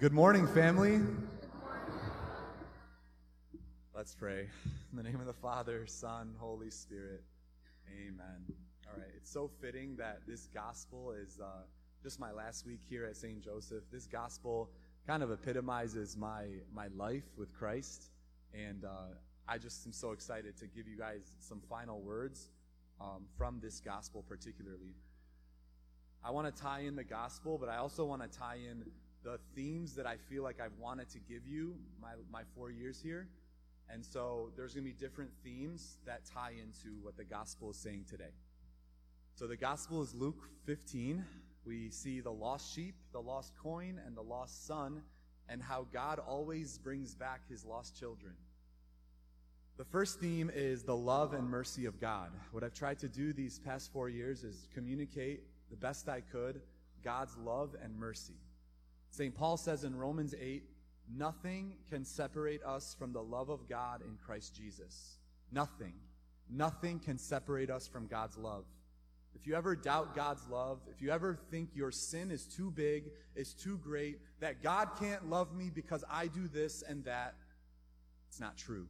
Good morning, family. Let's pray. In the name of the Father, Son, Holy Spirit. Amen. All right. It's so fitting that this gospel is uh, just my last week here at St. Joseph. This gospel kind of epitomizes my, my life with Christ. And uh, I just am so excited to give you guys some final words um, from this gospel, particularly. I want to tie in the gospel, but I also want to tie in the themes that I feel like I've wanted to give you my, my four years here. And so there's going to be different themes that tie into what the gospel is saying today. So the gospel is Luke 15. We see the lost sheep, the lost coin, and the lost son, and how God always brings back his lost children. The first theme is the love and mercy of God. What I've tried to do these past four years is communicate the best I could God's love and mercy. St. Paul says in Romans 8, nothing can separate us from the love of God in Christ Jesus. Nothing. Nothing can separate us from God's love. If you ever doubt God's love, if you ever think your sin is too big, is too great, that God can't love me because I do this and that, it's not true.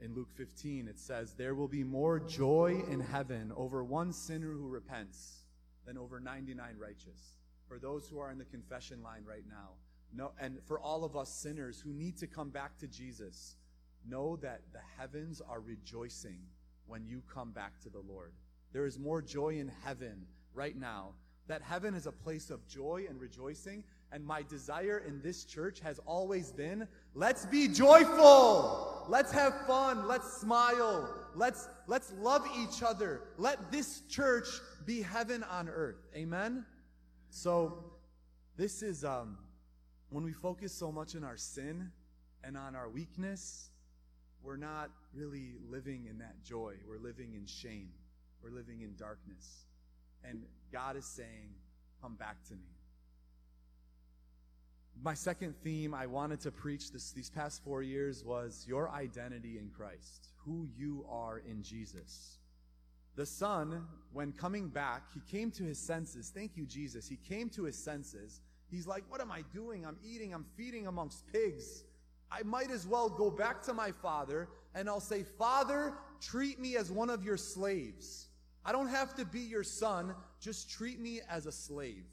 In Luke 15, it says, There will be more joy in heaven over one sinner who repents than over 99 righteous for those who are in the confession line right now, no, and for all of us sinners who need to come back to Jesus, know that the heavens are rejoicing when you come back to the Lord. There is more joy in heaven right now. That heaven is a place of joy and rejoicing. And my desire in this church has always been let's be joyful. Let's have fun. Let's smile. Let's, let's love each other. Let this church be heaven on earth. Amen? So, this is um, when we focus so much on our sin and on our weakness, we're not really living in that joy. We're living in shame. We're living in darkness. And God is saying, Come back to me. My second theme I wanted to preach this, these past four years was your identity in Christ, who you are in Jesus. The son, when coming back, he came to his senses. Thank you, Jesus. He came to his senses. He's like, What am I doing? I'm eating, I'm feeding amongst pigs. I might as well go back to my father and I'll say, Father, treat me as one of your slaves. I don't have to be your son, just treat me as a slave.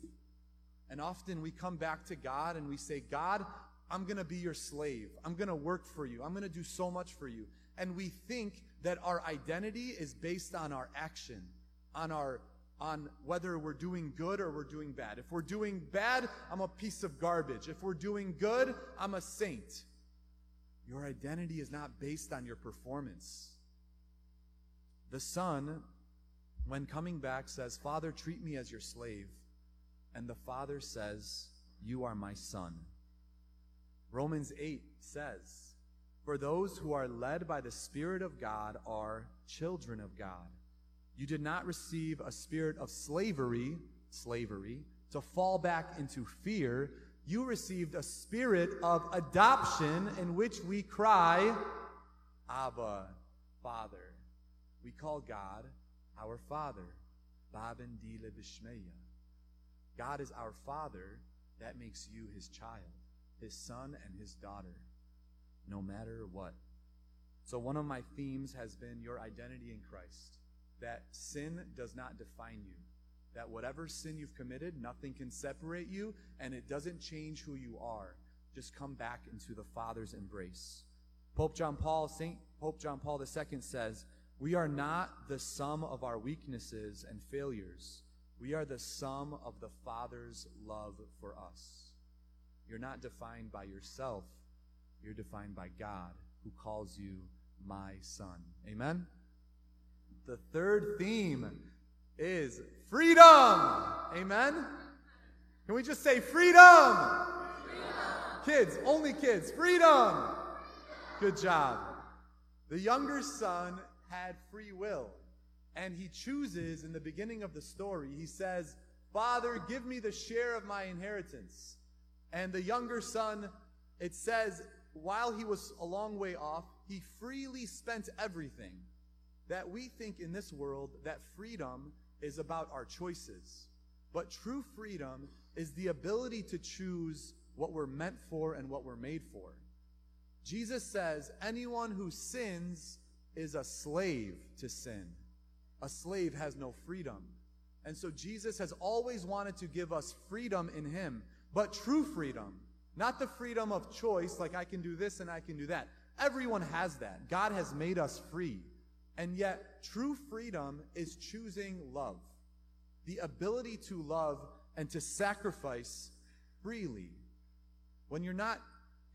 And often we come back to God and we say, God, I'm going to be your slave. I'm going to work for you. I'm going to do so much for you. And we think that our identity is based on our action, on our on whether we're doing good or we're doing bad. If we're doing bad, I'm a piece of garbage. If we're doing good, I'm a saint. Your identity is not based on your performance. The son, when coming back, says, Father, treat me as your slave. And the father says, You are my son. Romans 8 says, for those who are led by the Spirit of God are children of God. You did not receive a spirit of slavery, slavery, to fall back into fear. You received a spirit of adoption in which we cry, Abba, Father. We call God our Father. Babin Dile Bishmeya. God is our Father. That makes you his child, his son and his daughter no matter what. So, one of my themes has been your identity in Christ. That sin does not define you. That whatever sin you've committed, nothing can separate you, and it doesn't change who you are. Just come back into the Father's embrace. Pope John Paul, Saint Pope John Paul II says, We are not the sum of our weaknesses and failures. We are the sum of the Father's love for us. You're not defined by yourself you're defined by God, who calls you my son. Amen? The third theme is freedom. Amen? Can we just say freedom? freedom. Kids, only kids, freedom. Good job. The younger son had free will, and he chooses in the beginning of the story, he says, Father, give me the share of my inheritance. And the younger son, it says, while he was a long way off, he freely spent everything. That we think in this world that freedom is about our choices. But true freedom is the ability to choose what we're meant for and what we're made for. Jesus says anyone who sins is a slave to sin. A slave has no freedom. And so Jesus has always wanted to give us freedom in Him, but true freedom, not the freedom of choice, like I can do this and I can do that. Everyone has that. God has made us free. And yet, true freedom is choosing love, the ability to love and to sacrifice freely. When you're not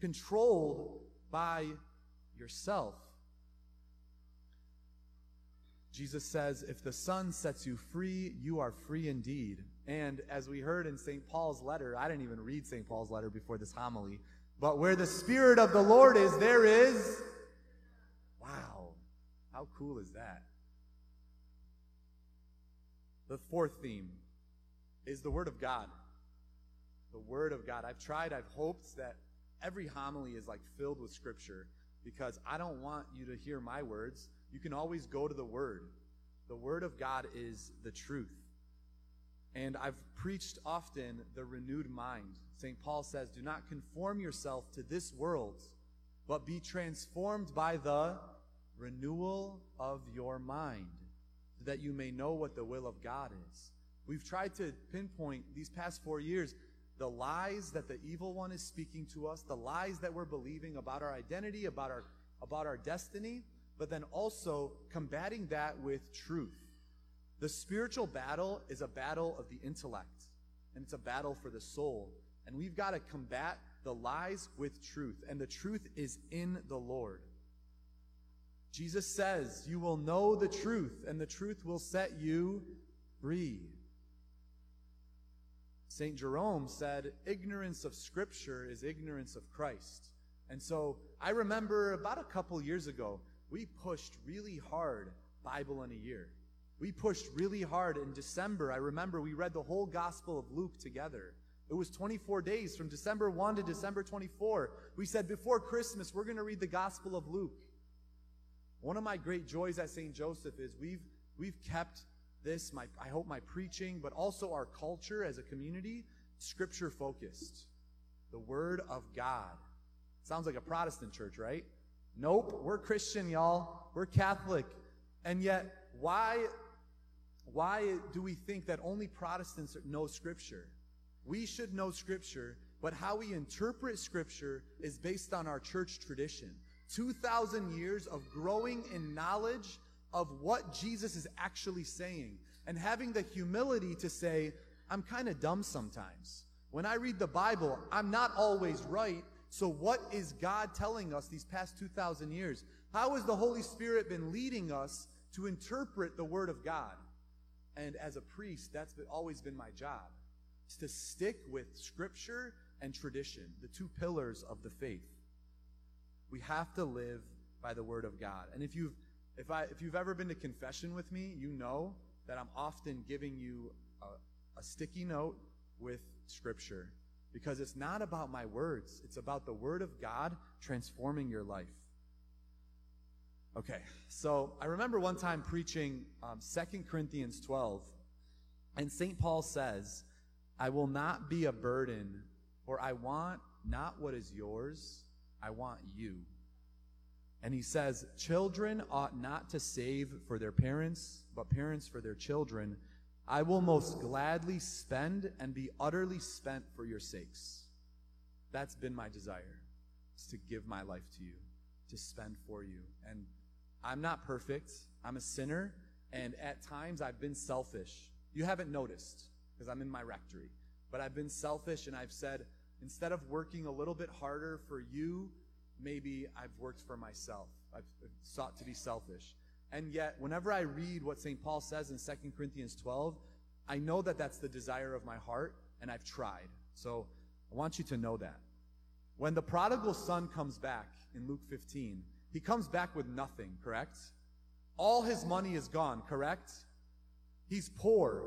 controlled by yourself. Jesus says, If the Son sets you free, you are free indeed. And as we heard in St. Paul's letter, I didn't even read St. Paul's letter before this homily, but where the Spirit of the Lord is, there is. Wow. How cool is that? The fourth theme is the Word of God. The Word of God. I've tried, I've hoped that every homily is like filled with Scripture because I don't want you to hear my words. You can always go to the Word. The Word of God is the truth. And I've preached often the renewed mind. St. Paul says, Do not conform yourself to this world, but be transformed by the renewal of your mind, that you may know what the will of God is. We've tried to pinpoint these past four years the lies that the evil one is speaking to us, the lies that we're believing about our identity, about our, about our destiny, but then also combating that with truth. The spiritual battle is a battle of the intellect, and it's a battle for the soul. And we've got to combat the lies with truth, and the truth is in the Lord. Jesus says, You will know the truth, and the truth will set you free. St. Jerome said, Ignorance of Scripture is ignorance of Christ. And so I remember about a couple years ago, we pushed really hard Bible in a year. We pushed really hard in December. I remember we read the whole Gospel of Luke together. It was 24 days from December 1 to December 24. We said before Christmas, we're going to read the Gospel of Luke. One of my great joys at St. Joseph is we've, we've kept this, my, I hope my preaching, but also our culture as a community, scripture focused. The Word of God. Sounds like a Protestant church, right? Nope, we're Christian, y'all. We're Catholic. And yet, why, why do we think that only Protestants know Scripture? We should know Scripture, but how we interpret Scripture is based on our church tradition. 2,000 years of growing in knowledge of what Jesus is actually saying and having the humility to say, I'm kind of dumb sometimes. When I read the Bible, I'm not always right. So, what is God telling us these past 2,000 years? How has the Holy Spirit been leading us to interpret the Word of God? And as a priest, that's always been my job, to stick with Scripture and tradition, the two pillars of the faith. We have to live by the Word of God. And if you've if, I, if you've ever been to confession with me, you know that I'm often giving you a, a sticky note with Scripture because it's not about my words, it's about the Word of God transforming your life. Okay, so I remember one time preaching um, 2 Corinthians 12, and St. Paul says, I will not be a burden, for I want not what is yours, I want you. And he says, Children ought not to save for their parents, but parents for their children. I will most gladly spend and be utterly spent for your sakes. That's been my desire, is to give my life to you, to spend for you. And I'm not perfect. I'm a sinner, and at times I've been selfish. You haven't noticed, because I'm in my rectory. But I've been selfish, and I've said, instead of working a little bit harder for you maybe I've worked for myself. I've sought to be selfish. And yet, whenever I read what St. Paul says in 2 Corinthians 12, I know that that's the desire of my heart, and I've tried. So I want you to know that. When the prodigal son comes back in Luke 15, he comes back with nothing, correct? All his money is gone, correct? He's poor.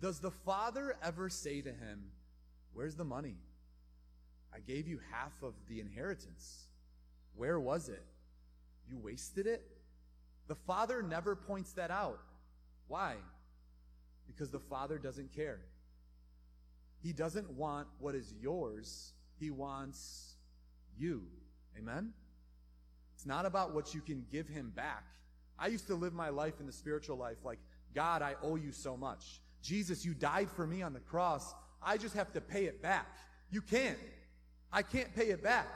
Does the father ever say to him, Where's the money? I gave you half of the inheritance. Where was it? You wasted it? The Father never points that out. Why? Because the Father doesn't care. He doesn't want what is yours, He wants you. Amen? It's not about what you can give Him back. I used to live my life in the spiritual life like, God, I owe you so much. Jesus, you died for me on the cross. I just have to pay it back. You can't. I can't pay it back.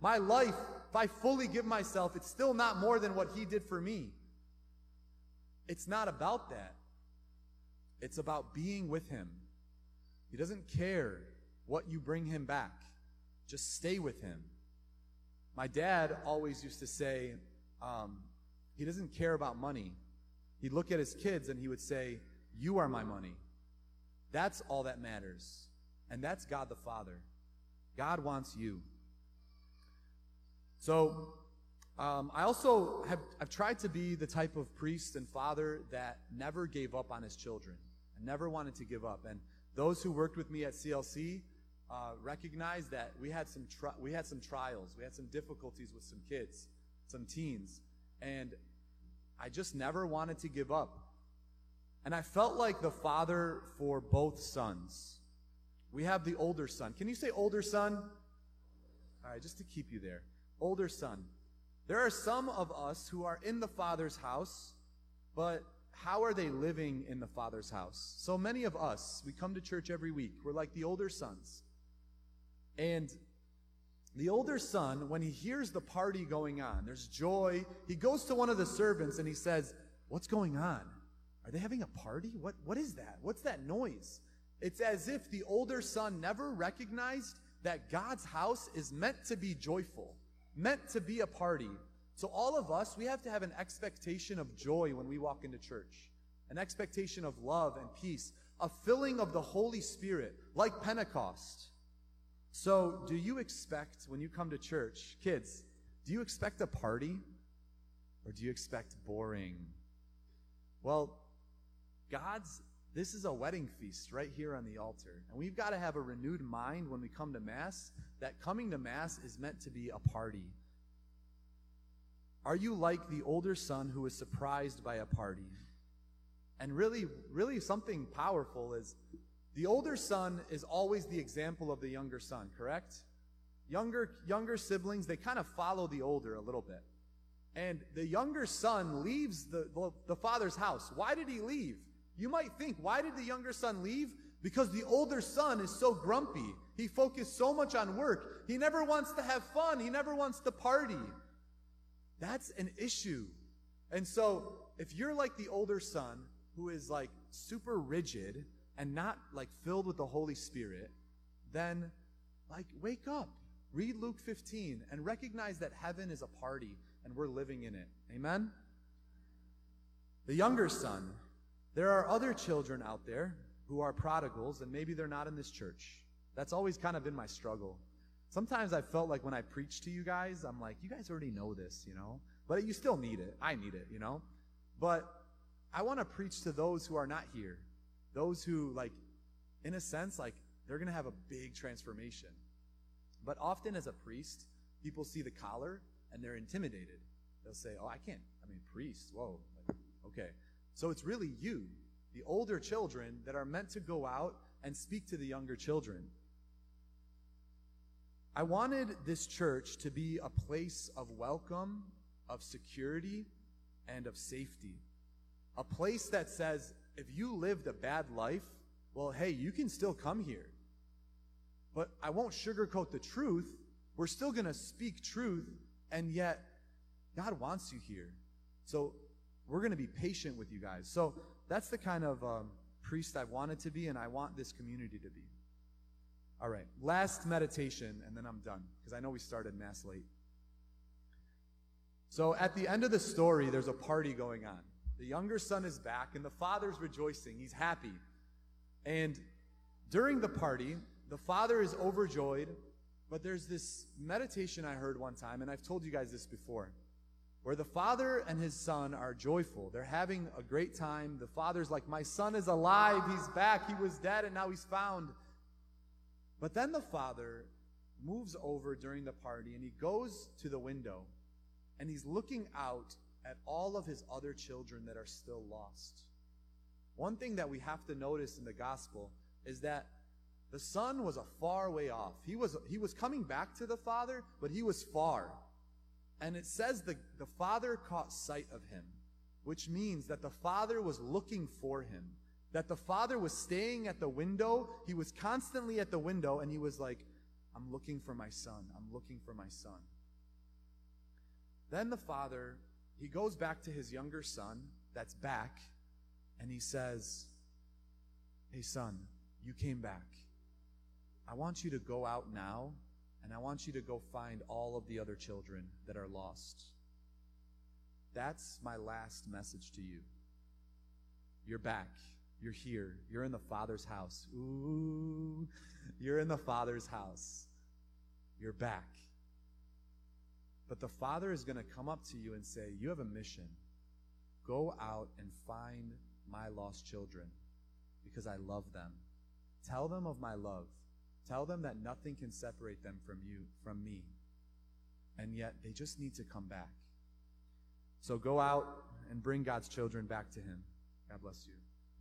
My life, if I fully give myself, it's still not more than what He did for me. It's not about that. It's about being with Him. He doesn't care what you bring Him back, just stay with Him. My dad always used to say, um, he doesn't care about money. He'd look at his kids and he would say, You are my money. That's all that matters. And that's God the Father. God wants you. So, um, I also have I've tried to be the type of priest and father that never gave up on his children. I never wanted to give up. And those who worked with me at CLC uh, recognized that we had some tri- we had some trials, we had some difficulties with some kids, some teens, and I just never wanted to give up. And I felt like the father for both sons. We have the older son. Can you say older son? All right, just to keep you there. Older son. There are some of us who are in the father's house, but how are they living in the father's house? So many of us, we come to church every week. We're like the older sons. And the older son, when he hears the party going on, there's joy, he goes to one of the servants and he says, What's going on? Are they having a party? What, what is that? What's that noise? It's as if the older son never recognized that God's house is meant to be joyful, meant to be a party. So, all of us, we have to have an expectation of joy when we walk into church, an expectation of love and peace, a filling of the Holy Spirit, like Pentecost. So, do you expect when you come to church, kids, do you expect a party or do you expect boring? Well, God's, this is a wedding feast right here on the altar. And we've got to have a renewed mind when we come to Mass that coming to Mass is meant to be a party. Are you like the older son who was surprised by a party? And really, really something powerful is the older son is always the example of the younger son, correct? Younger, younger siblings, they kind of follow the older a little bit. And the younger son leaves the, the father's house. Why did he leave? You might think, why did the younger son leave? Because the older son is so grumpy. He focused so much on work. He never wants to have fun. He never wants to party. That's an issue. And so, if you're like the older son who is like super rigid and not like filled with the Holy Spirit, then like wake up. Read Luke 15 and recognize that heaven is a party and we're living in it. Amen? The younger son, there are other children out there who are prodigals and maybe they're not in this church. That's always kind of been my struggle. Sometimes I felt like when I preach to you guys, I'm like, you guys already know this, you know? But you still need it. I need it, you know? But I want to preach to those who are not here those who, like, in a sense, like, they're going to have a big transformation. But often as a priest, people see the collar and they're intimidated. They'll say, Oh, I can't. I mean, priest, whoa. Like, okay. So it's really you, the older children, that are meant to go out and speak to the younger children. I wanted this church to be a place of welcome, of security, and of safety. A place that says, if you lived a bad life, well, hey, you can still come here. But I won't sugarcoat the truth. We're still going to speak truth, and yet God wants you here. So we're going to be patient with you guys. So that's the kind of um, priest I wanted to be, and I want this community to be. All right, last meditation, and then I'm done, because I know we started Mass late. So at the end of the story, there's a party going on. The younger son is back, and the father's rejoicing. He's happy. And during the party, the father is overjoyed, but there's this meditation I heard one time, and I've told you guys this before, where the father and his son are joyful. They're having a great time. The father's like, My son is alive. He's back. He was dead, and now he's found. But then the father moves over during the party, and he goes to the window, and he's looking out at all of his other children that are still lost. One thing that we have to notice in the gospel is that The son was a far way off. He was, he was coming back to the father, but he was far. And it says the, the father caught sight of him, which means that the father was looking for him. That the father was staying at the window. He was constantly at the window, and he was like, I'm looking for my son. I'm looking for my son. Then the father, he goes back to his younger son that's back, and he says, Hey, son, you came back. I want you to go out now, and I want you to go find all of the other children that are lost. That's my last message to you. You're back. You're here. You're in the Father's house. Ooh, you're in the Father's house. You're back. But the Father is going to come up to you and say, You have a mission. Go out and find my lost children because I love them. Tell them of my love. Tell them that nothing can separate them from you, from me. And yet they just need to come back. So go out and bring God's children back to Him. God bless you.